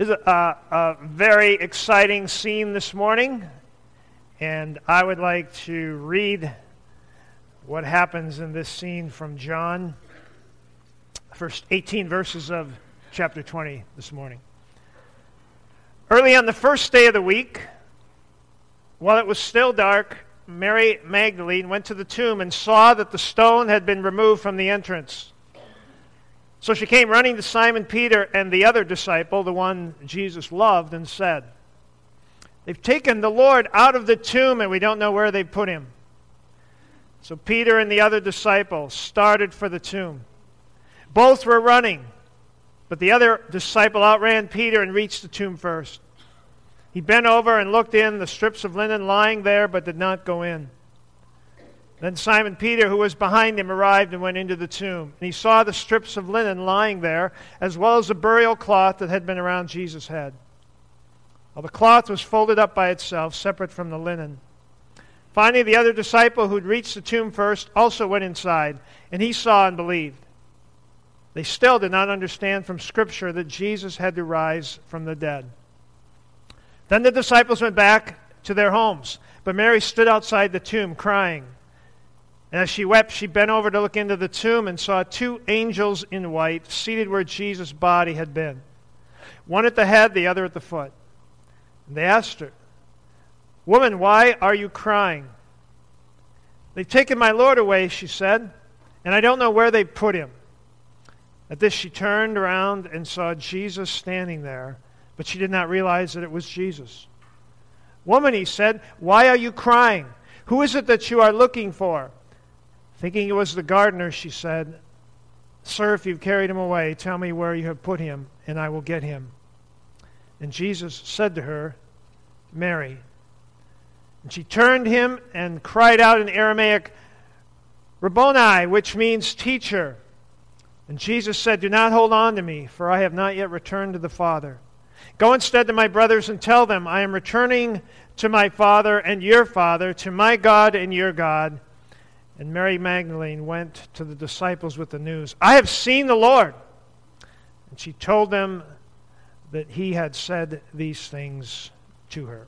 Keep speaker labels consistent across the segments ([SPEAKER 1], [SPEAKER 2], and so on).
[SPEAKER 1] This is a, a very exciting scene this morning, and I would like to read what happens in this scene from John, first 18 verses of chapter 20 this morning. Early on the first day of the week, while it was still dark, Mary Magdalene went to the tomb and saw that the stone had been removed from the entrance. So she came running to Simon Peter and the other disciple, the one Jesus loved, and said, They've taken the Lord out of the tomb and we don't know where they put him. So Peter and the other disciple started for the tomb. Both were running, but the other disciple outran Peter and reached the tomb first. He bent over and looked in, the strips of linen lying there, but did not go in. Then Simon Peter, who was behind him, arrived and went into the tomb. And he saw the strips of linen lying there, as well as the burial cloth that had been around Jesus' head. Well, the cloth was folded up by itself, separate from the linen. Finally, the other disciple who'd reached the tomb first also went inside, and he saw and believed. They still did not understand from Scripture that Jesus had to rise from the dead. Then the disciples went back to their homes, but Mary stood outside the tomb crying. And as she wept, she bent over to look into the tomb and saw two angels in white seated where Jesus' body had been, one at the head, the other at the foot. And they asked her, Woman, why are you crying? They've taken my Lord away, she said, and I don't know where they put him. At this, she turned around and saw Jesus standing there, but she did not realize that it was Jesus. Woman, he said, why are you crying? Who is it that you are looking for? Thinking it was the gardener, she said, Sir, if you've carried him away, tell me where you have put him, and I will get him. And Jesus said to her, Mary. And she turned him and cried out in Aramaic, Rabboni, which means teacher. And Jesus said, Do not hold on to me, for I have not yet returned to the Father. Go instead to my brothers and tell them, I am returning to my Father and your Father, to my God and your God. And Mary Magdalene went to the disciples with the news I have seen the Lord. And she told them that he had said these things to her.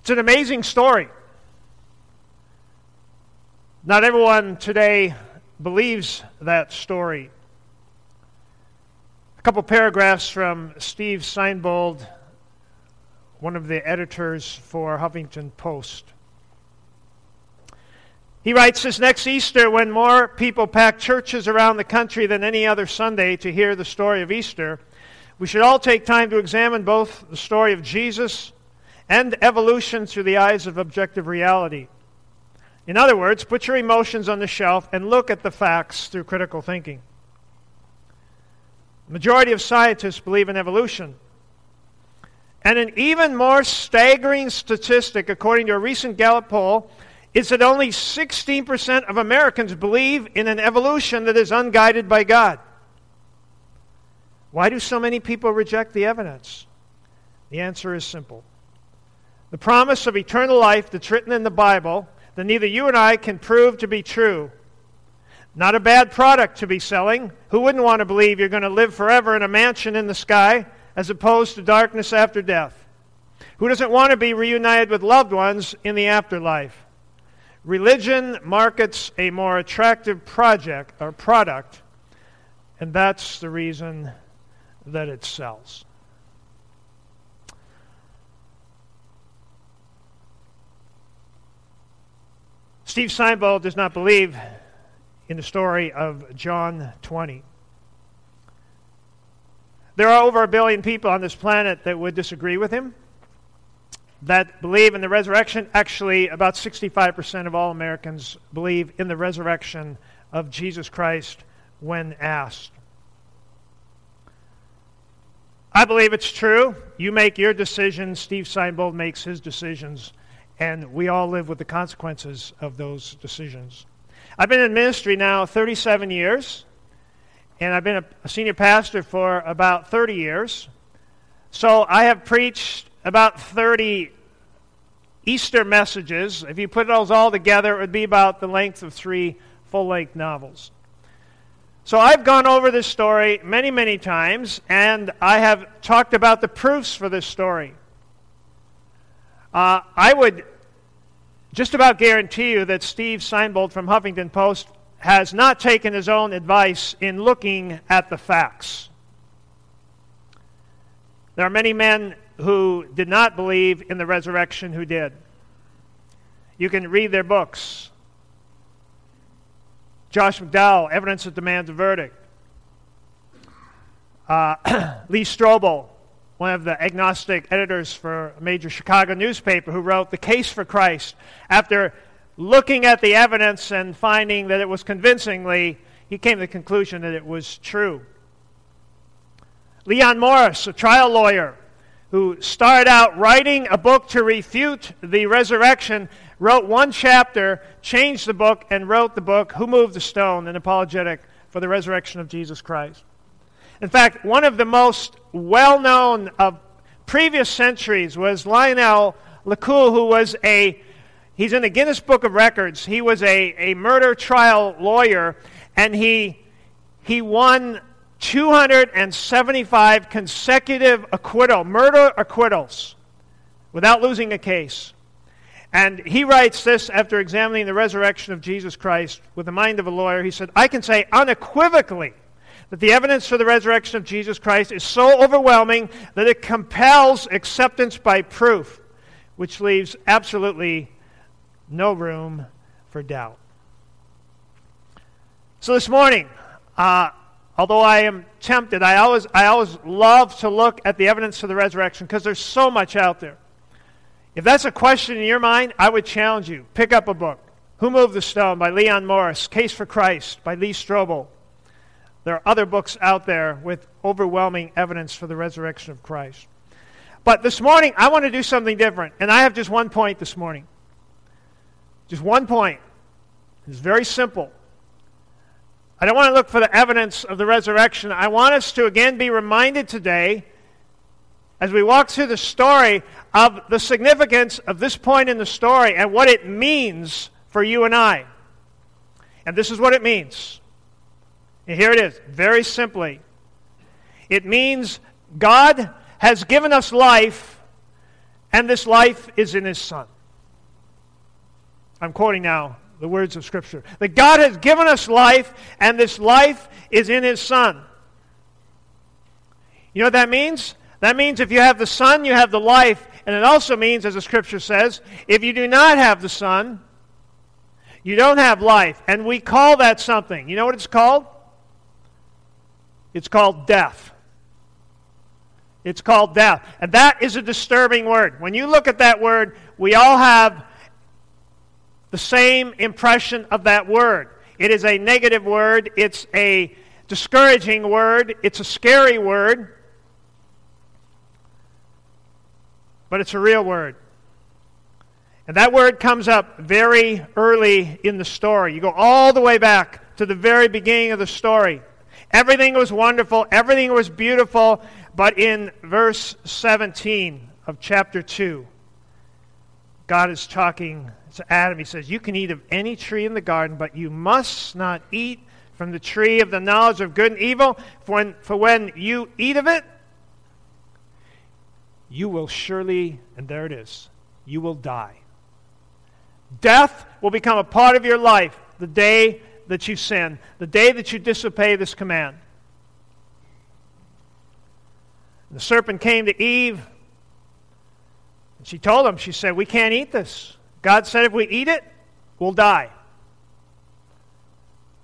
[SPEAKER 1] It's an amazing story. Not everyone today believes that story. A couple paragraphs from Steve Siebold, one of the editors for Huffington Post. He writes this next Easter, when more people pack churches around the country than any other Sunday to hear the story of Easter, we should all take time to examine both the story of Jesus and evolution through the eyes of objective reality. In other words, put your emotions on the shelf and look at the facts through critical thinking. The majority of scientists believe in evolution. And an even more staggering statistic, according to a recent Gallup poll, is that only 16% of Americans believe in an evolution that is unguided by God. Why do so many people reject the evidence? The answer is simple. The promise of eternal life that's written in the Bible that neither you and I can prove to be true. Not a bad product to be selling. Who wouldn't want to believe you're going to live forever in a mansion in the sky as opposed to darkness after death? Who doesn't want to be reunited with loved ones in the afterlife? Religion markets a more attractive project or product, and that's the reason that it sells. Steve Siebold does not believe in the story of John 20. There are over a billion people on this planet that would disagree with him that believe in the resurrection. Actually, about 65% of all Americans believe in the resurrection of Jesus Christ when asked. I believe it's true. You make your decisions, Steve Siebold makes his decisions, and we all live with the consequences of those decisions. I've been in ministry now 37 years, and I've been a senior pastor for about 30 years. So I have preached about 30 Easter messages. If you put those all together, it would be about the length of three full length novels. So I've gone over this story many, many times, and I have talked about the proofs for this story. Uh, I would just about guarantee you that Steve Siebold from Huffington Post has not taken his own advice in looking at the facts. There are many men who did not believe in the resurrection who did. You can read their books. Josh McDowell, Evidence That Demands a Verdict. Uh, Lee Strobel, one of the agnostic editors for a major Chicago newspaper, who wrote The Case for Christ. After looking at the evidence and finding that it was convincingly, he came to the conclusion that it was true. Leon Morris, a trial lawyer who started out writing a book to refute the resurrection, wrote one chapter, changed the book, and wrote the book, Who Moved the Stone? An Apologetic for the Resurrection of Jesus Christ. In fact, one of the most well known of previous centuries was Lionel Luckhoo, who was a He's in the Guinness Book of Records. He was a, a murder trial lawyer, and he, he won 275 consecutive acquittal, murder acquittals, without losing a case. And he writes this after examining the resurrection of Jesus Christ with the mind of a lawyer. He said, I can say unequivocally that the evidence for the resurrection of Jesus Christ is so overwhelming that it compels acceptance by proof, which leaves absolutely no room for doubt. So this morning, uh, although I am tempted, I always, I always love to look at the evidence for the resurrection because there's so much out there. If that's a question in your mind, I would challenge you. Pick up a book. Who Moved the Stone by Leon Morris, Case for Christ by Lee Strobel. There are other books out there with overwhelming evidence for the resurrection of Christ. But this morning, I want to do something different. And I have just one point this morning. Just one point. It's very simple. I don't want to look for the evidence of the resurrection. I want us to again be reminded today, as we walk through the story, of the significance of this point in the story and what it means for you and I. And this is what it means. And here it is, very simply. It means God has given us life, and this life is in His Son. I'm quoting now the words of Scripture. That God has given us life, and this life is in His Son. You know what that means? That means if you have the Son, you have the life. And it also means, as the Scripture says, if you do not have the Son, you don't have life. And we call that something. You know what it's called? It's called death. It's called death. And that is a disturbing word. When you look at that word, we all have the same impression of that word. It is a negative word, it's a discouraging word, it's a scary word, but it's a real word. And that word comes up very early in the story. You go all the way back to the very beginning of the story. Everything was wonderful, everything was beautiful, but in verse 17 of chapter 2, God is talking to Adam. He says, You can eat of any tree in the garden, but you must not eat from the tree of the knowledge of good and evil, for when, for when you eat of it, you will surely, and there it is, you will die. Death will become a part of your life the day that you sin, the day that you disobey this command. The serpent came to Eve and she told him, she said, We can't eat this. God said if we eat it, we'll die.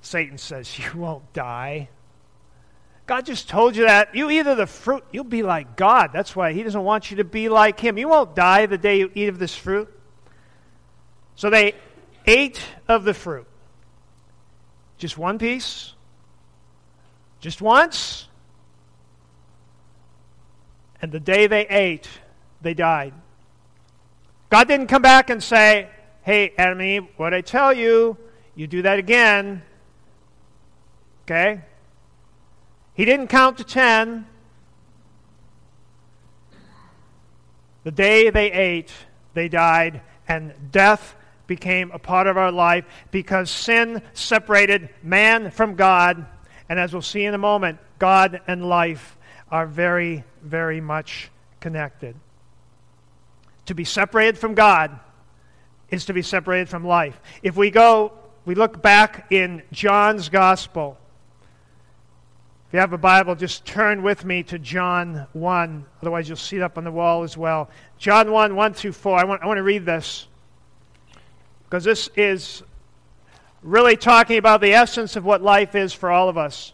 [SPEAKER 1] Satan says, You won't die. God just told you that. You eat of the fruit, you'll be like God. That's why He doesn't want you to be like Him. You won't die the day you eat of this fruit. So they ate of the fruit. Just one piece. Just once. And the day they ate, they died. God didn't come back and say, Hey, Eve, what I tell you, you do that again. Okay? He didn't count to ten. The day they ate, they died, and death became a part of our life because sin separated man from God, And as we'll see in a moment, God and life are very, very much connected. To be separated from God is to be separated from life. If we go, we look back in John's Gospel. If you have a Bible, just turn with me to John 1. Otherwise, you'll see it up on the wall as well. John 1, 1 through 4. I want, I want to read this because this is really talking about the essence of what life is for all of us.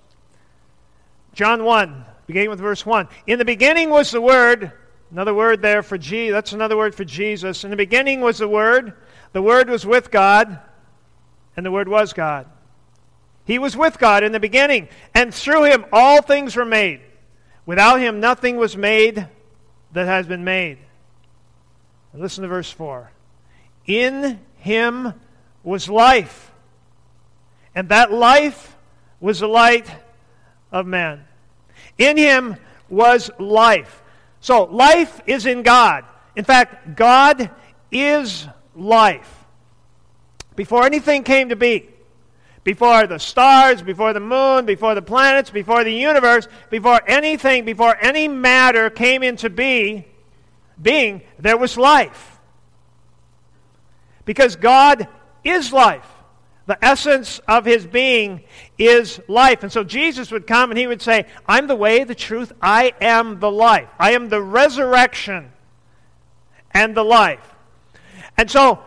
[SPEAKER 1] John 1, beginning with verse 1. In the beginning was the Word. Another word there for G. That's another word for Jesus. In the beginning was the Word. The Word was with God, and the Word was God. He was with God in the beginning, and through him all things were made. Without him nothing was made that has been made. listen to verse 4. In him was life, and that life was the light of man. In him was life. So, life is in God. In fact, God is life. Before anything came to be, before the stars, before the moon, before the planets, before the universe, before anything, before any matter came into be, being, there was life. Because God is life. The essence of his being is life. And so Jesus would come and he would say, I'm the way, the truth, I am the life. I am the resurrection and the life. And so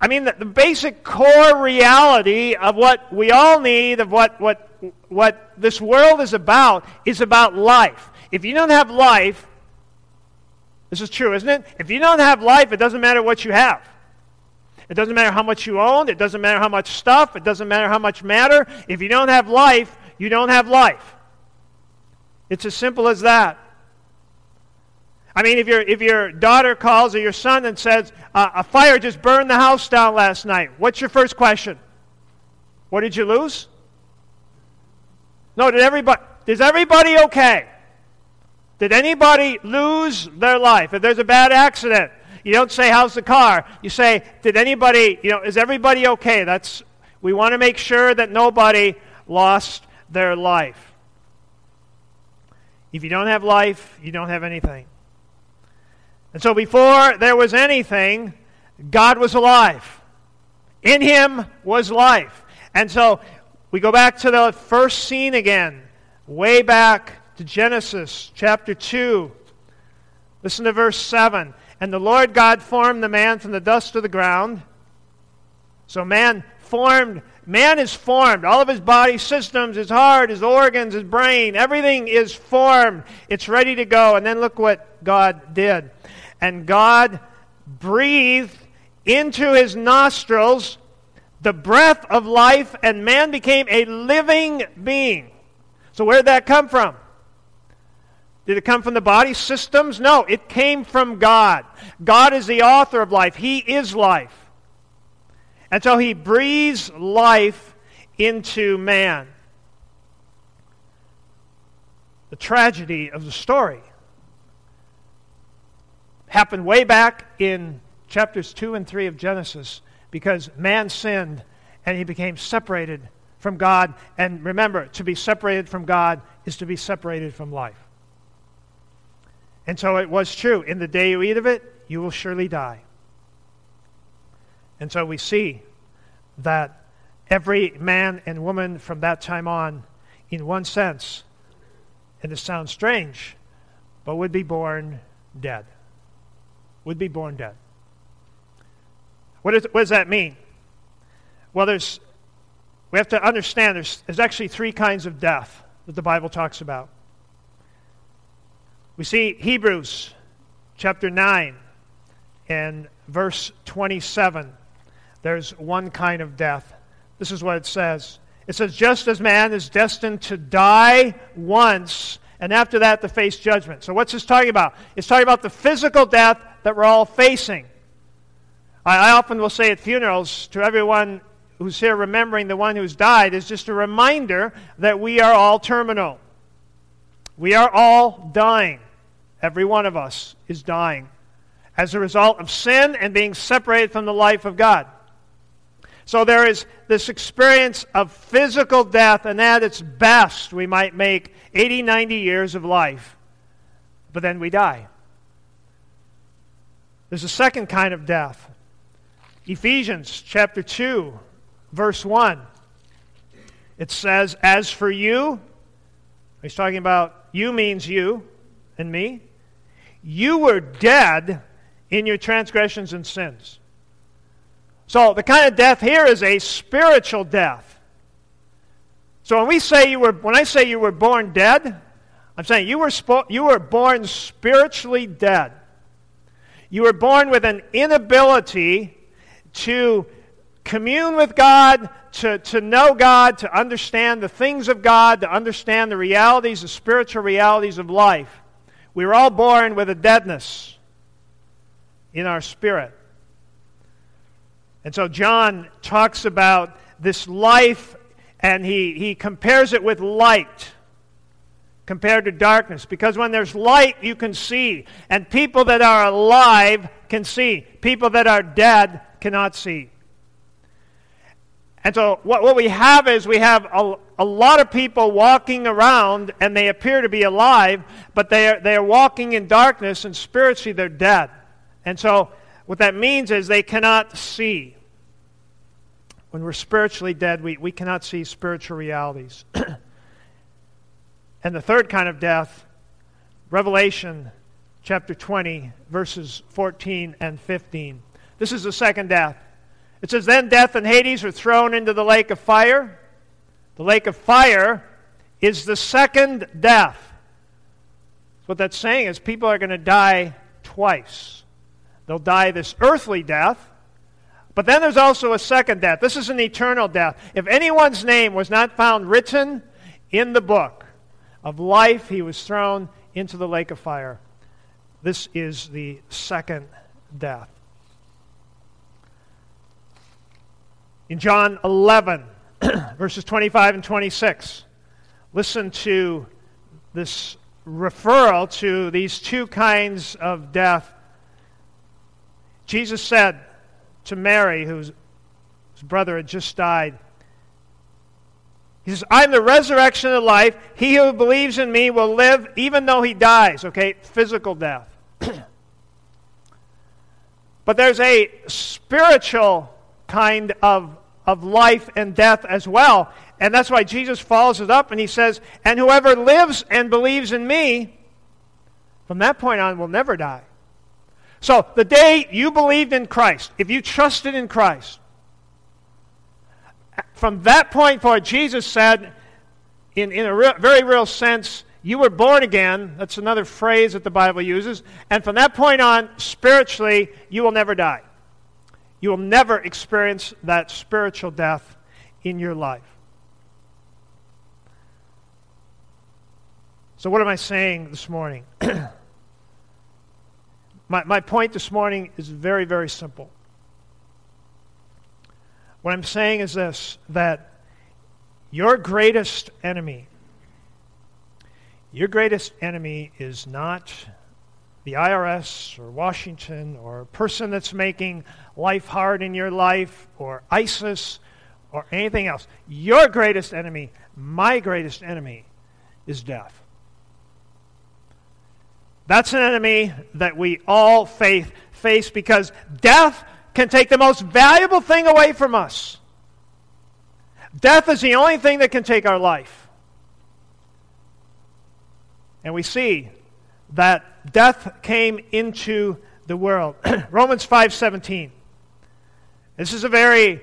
[SPEAKER 1] I mean, the, the, basic core reality of what we all need, of what, what, what this world is about, is about life. If you don't have life, this is true, isn't it? If you don't have life, it doesn't matter what you have. It doesn't matter how much you own. It doesn't matter how much stuff. It doesn't matter how much matter. If you don't have life, you don't have life. It's as simple as that. I mean, if, your if your daughter calls or your son and says, uh, a fire just burned the house down last night, what's your first question? What did you lose? No, did everybody, is everybody okay? Did anybody lose their life? If there's a bad accident, you don't say, how's the car? You say, did anybody, you know, is everybody okay? That's, we want to make sure that nobody lost their life. If you don't have life, you don't have anything. And so before there was anything, God was alive. In him was life. And so we go back to the first scene again, way back to Genesis chapter 2. Listen to verse 7. And the Lord God formed the man from the dust of the ground. So man formed, man is formed. All of his body systems, his heart, his organs, his brain, everything is formed. It's ready to go. And then look what God did and God breathed into his nostrils the breath of life, and man became a living being. So, where did that come from? Did it come from the body systems? No, it came from God. God is the author of life, He is life. And so He breathes life into man. The tragedy of the story happened way back in chapters 2 and 3 of Genesis because man sinned and he became separated from God. And remember, to be separated from God is to be separated from life. And so it was true. In the day you eat of it, you will surely die. And so we see that every man and woman from that time on, in one sense, and this sounds strange, but would be born dead would be born dead. What, is, what does that mean? Well, there's, we have to understand there's, there's actually three kinds of death that the Bible talks about. We see Hebrews chapter 9 and verse 27. There's one kind of death. This is what it says. It says, just as man is destined to die once, and after that to face judgment. So, what's this talking about? It's talking about the physical death that we're all facing. I, I often will say at funerals to everyone who's here remembering the one who's died is just a reminder that we are all terminal. We are all dying. Every one of us is dying as a result of sin and being separated from the life of God. So there is this experience of physical death, and at its best, we might make 80, 90 years of life. But then we die. There's a second kind of death. Ephesians chapter 2, verse 1. It says, As for you, he's talking about you means you and me. You were dead in your transgressions and sins. So the kind of death here is a spiritual death. So when we say you were when I say you were born dead, I'm saying you were you were born spiritually dead. You were born with an inability to commune with God, to, to know God, to understand the things of God, to understand the realities, the spiritual realities of life. We were all born with a deadness in our spirit. And so John talks about this life and he, he compares it with light compared to darkness. Because when there's light, you can see. And people that are alive can see. People that are dead cannot see. And so what, what we have is we have a, a lot of people walking around and they appear to be alive, but they are, they are walking in darkness and spiritually they're dead. And so what that means is they cannot see. When we're spiritually dead, we, we cannot see spiritual realities. And the third kind of death, Revelation chapter 20, verses 14 and 15. This is the second death. It says, Then death and Hades are thrown into the lake of fire. The lake of fire is the second death. What that's saying is people are going to die twice. They'll die this earthly death, but then there's also a second death. This is an eternal death. If anyone's name was not found written in the book, of life, he was thrown into the lake of fire. This is the second death. In John 11, verses 25 and 26, listen to this referral to these two kinds of death. Jesus said to Mary, whose, brother had just died, he says, I'm the resurrection of life. He who believes in me will live even though he dies. Okay, physical death. but there's a spiritual kind of, of life and death as well. And that's why Jesus follows it up and he says, And whoever lives and believes in me, from that point on, will never die. So the day you believed in Christ, if you trusted in Christ, from that point forward, Jesus said, in, in a re- very real sense, you were born again. That's another phrase that the Bible uses. And from that point on, spiritually, you will never die. You will never experience that spiritual death in your life. So, what am I saying this morning? my, my point this morning is very, very simple. What I'm saying is this that your greatest enemy, your greatest enemy is not the IRS or Washington or a person that's making life hard in your life or ISIS or anything else. Your greatest enemy, my greatest enemy, is death. That's an enemy that we all face, face because death can take the most valuable thing away from us. Death is the only thing that can take our life. And we see that death came into the world. Romans 5:17. This is a very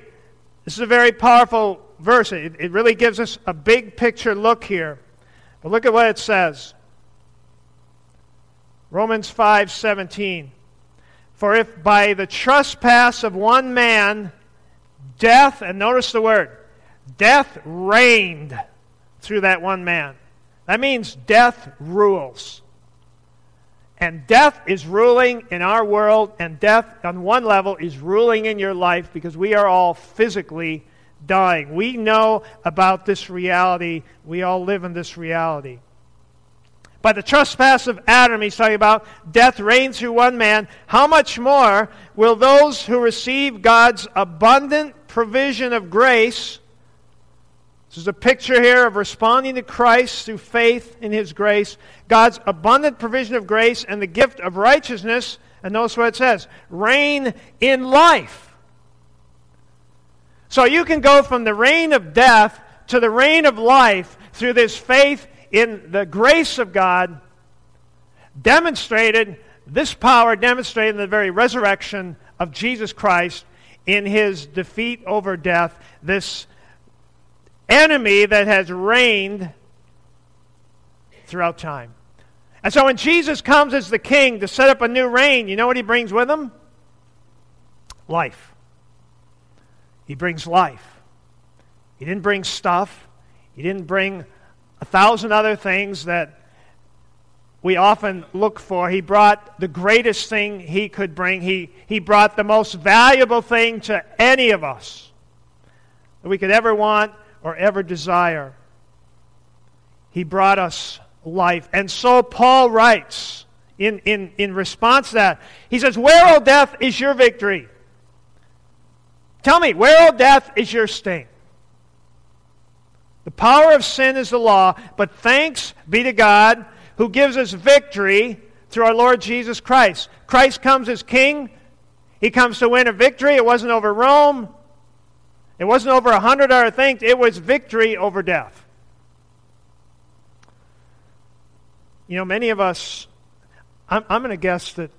[SPEAKER 1] this is a very powerful verse. It, it really gives us a big picture look here. But look at what it says. Romans 5:17. For if by the trespass of one man death, and notice the word, death reigned through that one man. That means death rules. And death is ruling in our world, and death, on one level, is ruling in your life because we are all physically dying. We know about this reality. We all live in this reality. By the trespass of Adam, he's talking about death reigned through one man. How much more will those who receive God's abundant provision of grace. This is a picture here of responding to Christ through faith in His grace. God's abundant provision of grace and the gift of righteousness. And notice what it says reign in life. So you can go from the reign of death to the reign of life through this faith in the grace of God, demonstrated, this power demonstrated in the very resurrection of Jesus Christ in his defeat over death, this enemy that has reigned throughout time. And so when Jesus comes as the king to set up a new reign, you know what he brings with him? Life. He brings life. He didn't bring stuff. He didn't bring a thousand other things that we often look for. He brought the greatest thing he could bring. He, he brought the most valuable thing to any of us that we could ever want or ever desire. He brought us life. And so Paul writes in, in, in response to that, he says, Where, O death, is your victory? Tell me, where, O death, is your sting? The power of sin is the law, but thanks be to God who gives us victory through our Lord Jesus Christ. Christ comes as king. He comes to win a victory. It wasn't over Rome. It wasn't over a hundred other things. It was victory over death. You know, many of us, I'm, I'm going to guess that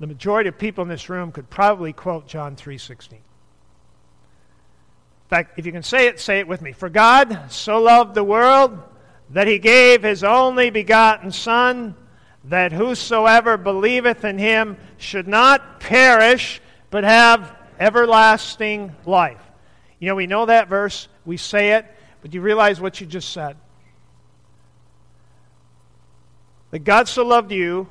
[SPEAKER 1] the majority of people in this room could probably quote John 3.16 In fact, if you can say it, say it with me. For God so loved the world that he gave his only begotten Son, that whosoever believeth in him should not perish, but have everlasting life. You know, we know that verse, we say it, but do you realize what you just said. That God so loved you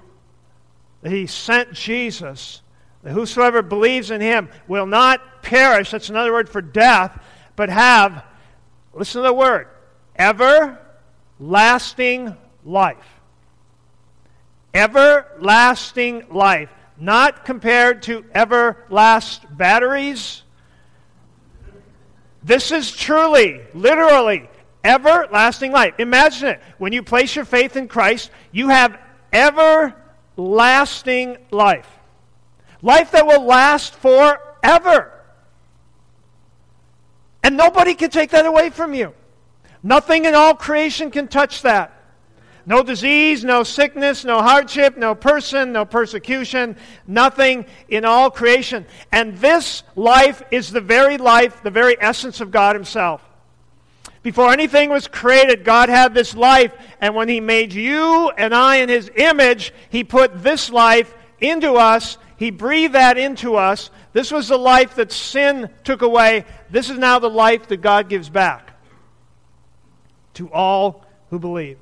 [SPEAKER 1] that he sent Jesus, that whosoever believes in him will not perish. That's another word for death, but have, listen to the word, everlasting life. Everlasting life. Not compared to everlast batteries. This is truly, literally, everlasting life. Imagine it. When you place your faith in Christ, you have everlasting life. Life that will last forever. And nobody can take that away from you. Nothing in all creation can touch that. No disease, no sickness, no hardship, no person, no persecution, nothing in all creation. And this life is the very life, the very essence of God Himself. Before anything was created, God had this life, and when He made you and I in His image, He put this life into us. He breathed that into us, this was the life that sin took away. This is now the life that God gives back to all who believe.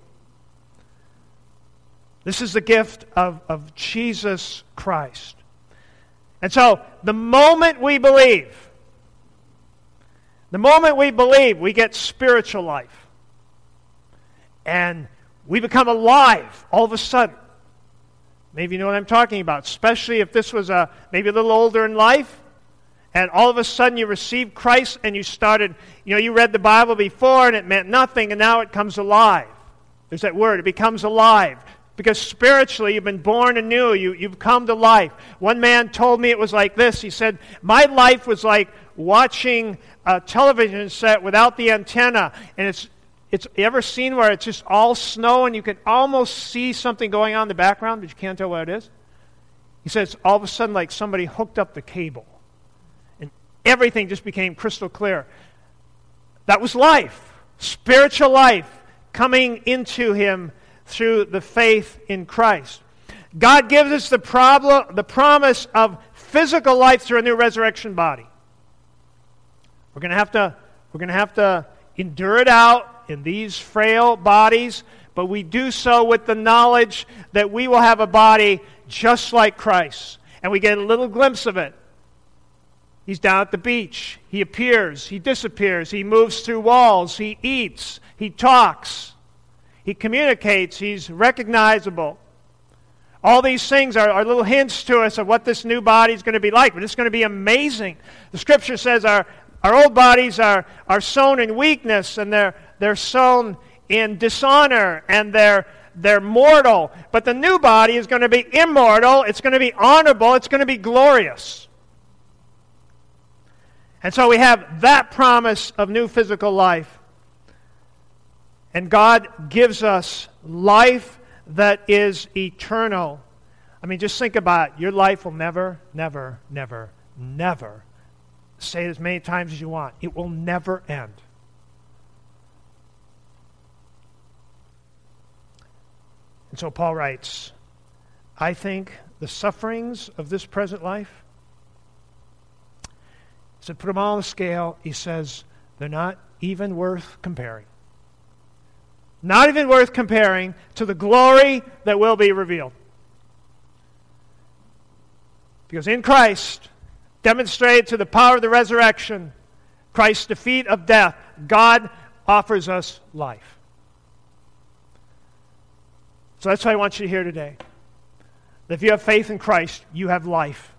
[SPEAKER 1] This is the gift of, of Jesus Christ. And so, the moment we believe, the moment we believe, we get spiritual life. And we become alive all of a sudden. Maybe you know what I'm talking about, especially if this was a, maybe a little older in life, and all of a sudden you received Christ and you started, you know, you read the Bible before and it meant nothing, and now it comes alive. There's that word, it becomes alive. Because spiritually, you've been born anew. You, you've come to life. One man told me it was like this. He said, My life was like watching a television set without the antenna, and it's it's you ever seen where it's just all snow and you can almost see something going on in the background, but you can't tell what it is? He says all of a sudden like somebody hooked up the cable. And everything just became crystal clear. That was life, spiritual life coming into him through the faith in Christ. God gives us the, problem, the promise of physical life through a new resurrection body. We're going to have to we're going to have to endure it out in these frail bodies, but we do so with the knowledge that we will have a body just like Christ. And we get a little glimpse of it. He's down at the beach. He appears. He disappears. He moves through walls. He eats. He talks. He communicates. He's recognizable. All these things are, are, little hints to us of what this new body is going to be like, but it's going to be amazing. The scripture says our, Our old bodies are, are sown in weakness and they're, they're sown in dishonor and they're, they're mortal. But the new body is going to be immortal, it's going to be honorable, it's going to be glorious. And so we have that promise of new physical life. And God gives us life that is eternal. I mean, just think about it. Your life will never, never, never, never, say it as many times as you want, it will never end. And so Paul writes, I think the sufferings of this present life, he said, put them all on the scale. He says, they're not even worth comparing. Not even worth comparing to the glory that will be revealed. Because in Christ, demonstrated to the power of the resurrection, Christ's defeat of death, God offers us life. So that's what I want you to hear today. That if you have faith in Christ, you have life.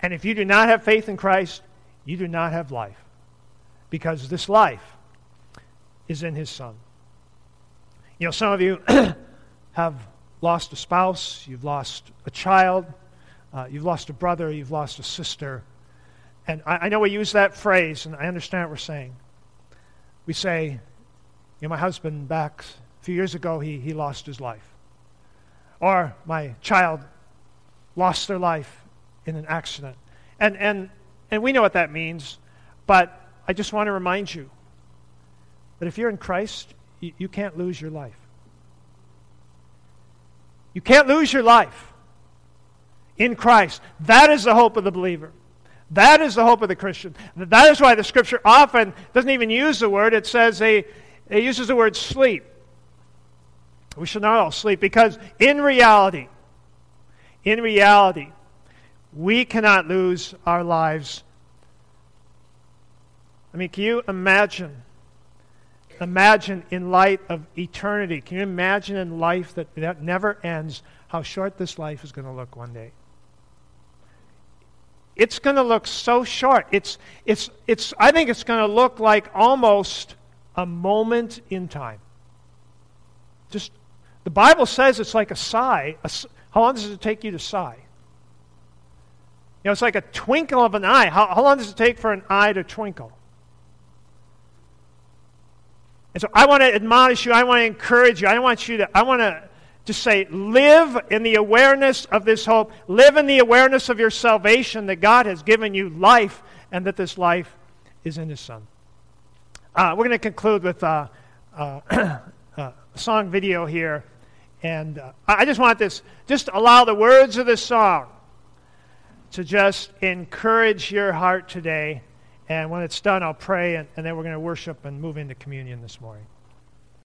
[SPEAKER 1] And if you do not have faith in Christ, you do not have life. Because this life is in His Son. You know, some of you have lost a spouse, you've lost a child, uh, you've lost a brother, you've lost a sister. And I, I know we use that phrase, and I understand what we're saying. We say, you know, my husband back a few years ago, he, he lost his life. Or my child lost their life in an accident. And, and, and we know what that means, but I just want to remind you that if you're in Christ, you, you can't lose your life. You can't lose your life in Christ. That is the hope of the believer. That is the hope of the Christian. That is why the scripture often doesn't even use the word. It says they, it uses the word sleep. We should not all sleep because in reality, in reality, we cannot lose our lives. I mean, can you imagine imagine in light of eternity, can you imagine in life that, that never ends how short this life is going to look one day? It's going to look so short. It's, it's, it's, I think it's going to look like almost a moment in time. Just, the Bible says it's like a sigh. A, how long does it take you to sigh? You know, it's like a twinkle of an eye. How, how long does it take for an eye to twinkle? And so I want to admonish you, I want to encourage you, I want you to, I want to just say, live in the awareness of this hope. Live in the awareness of your salvation that God has given you life and that this life is in His Son. Uh, we're going to conclude with uh, uh, a song video here. And uh, I just want this, just allow the words of this song to just encourage your heart today and when it's done, I'll pray, and, and then we're going to worship and move into communion this morning.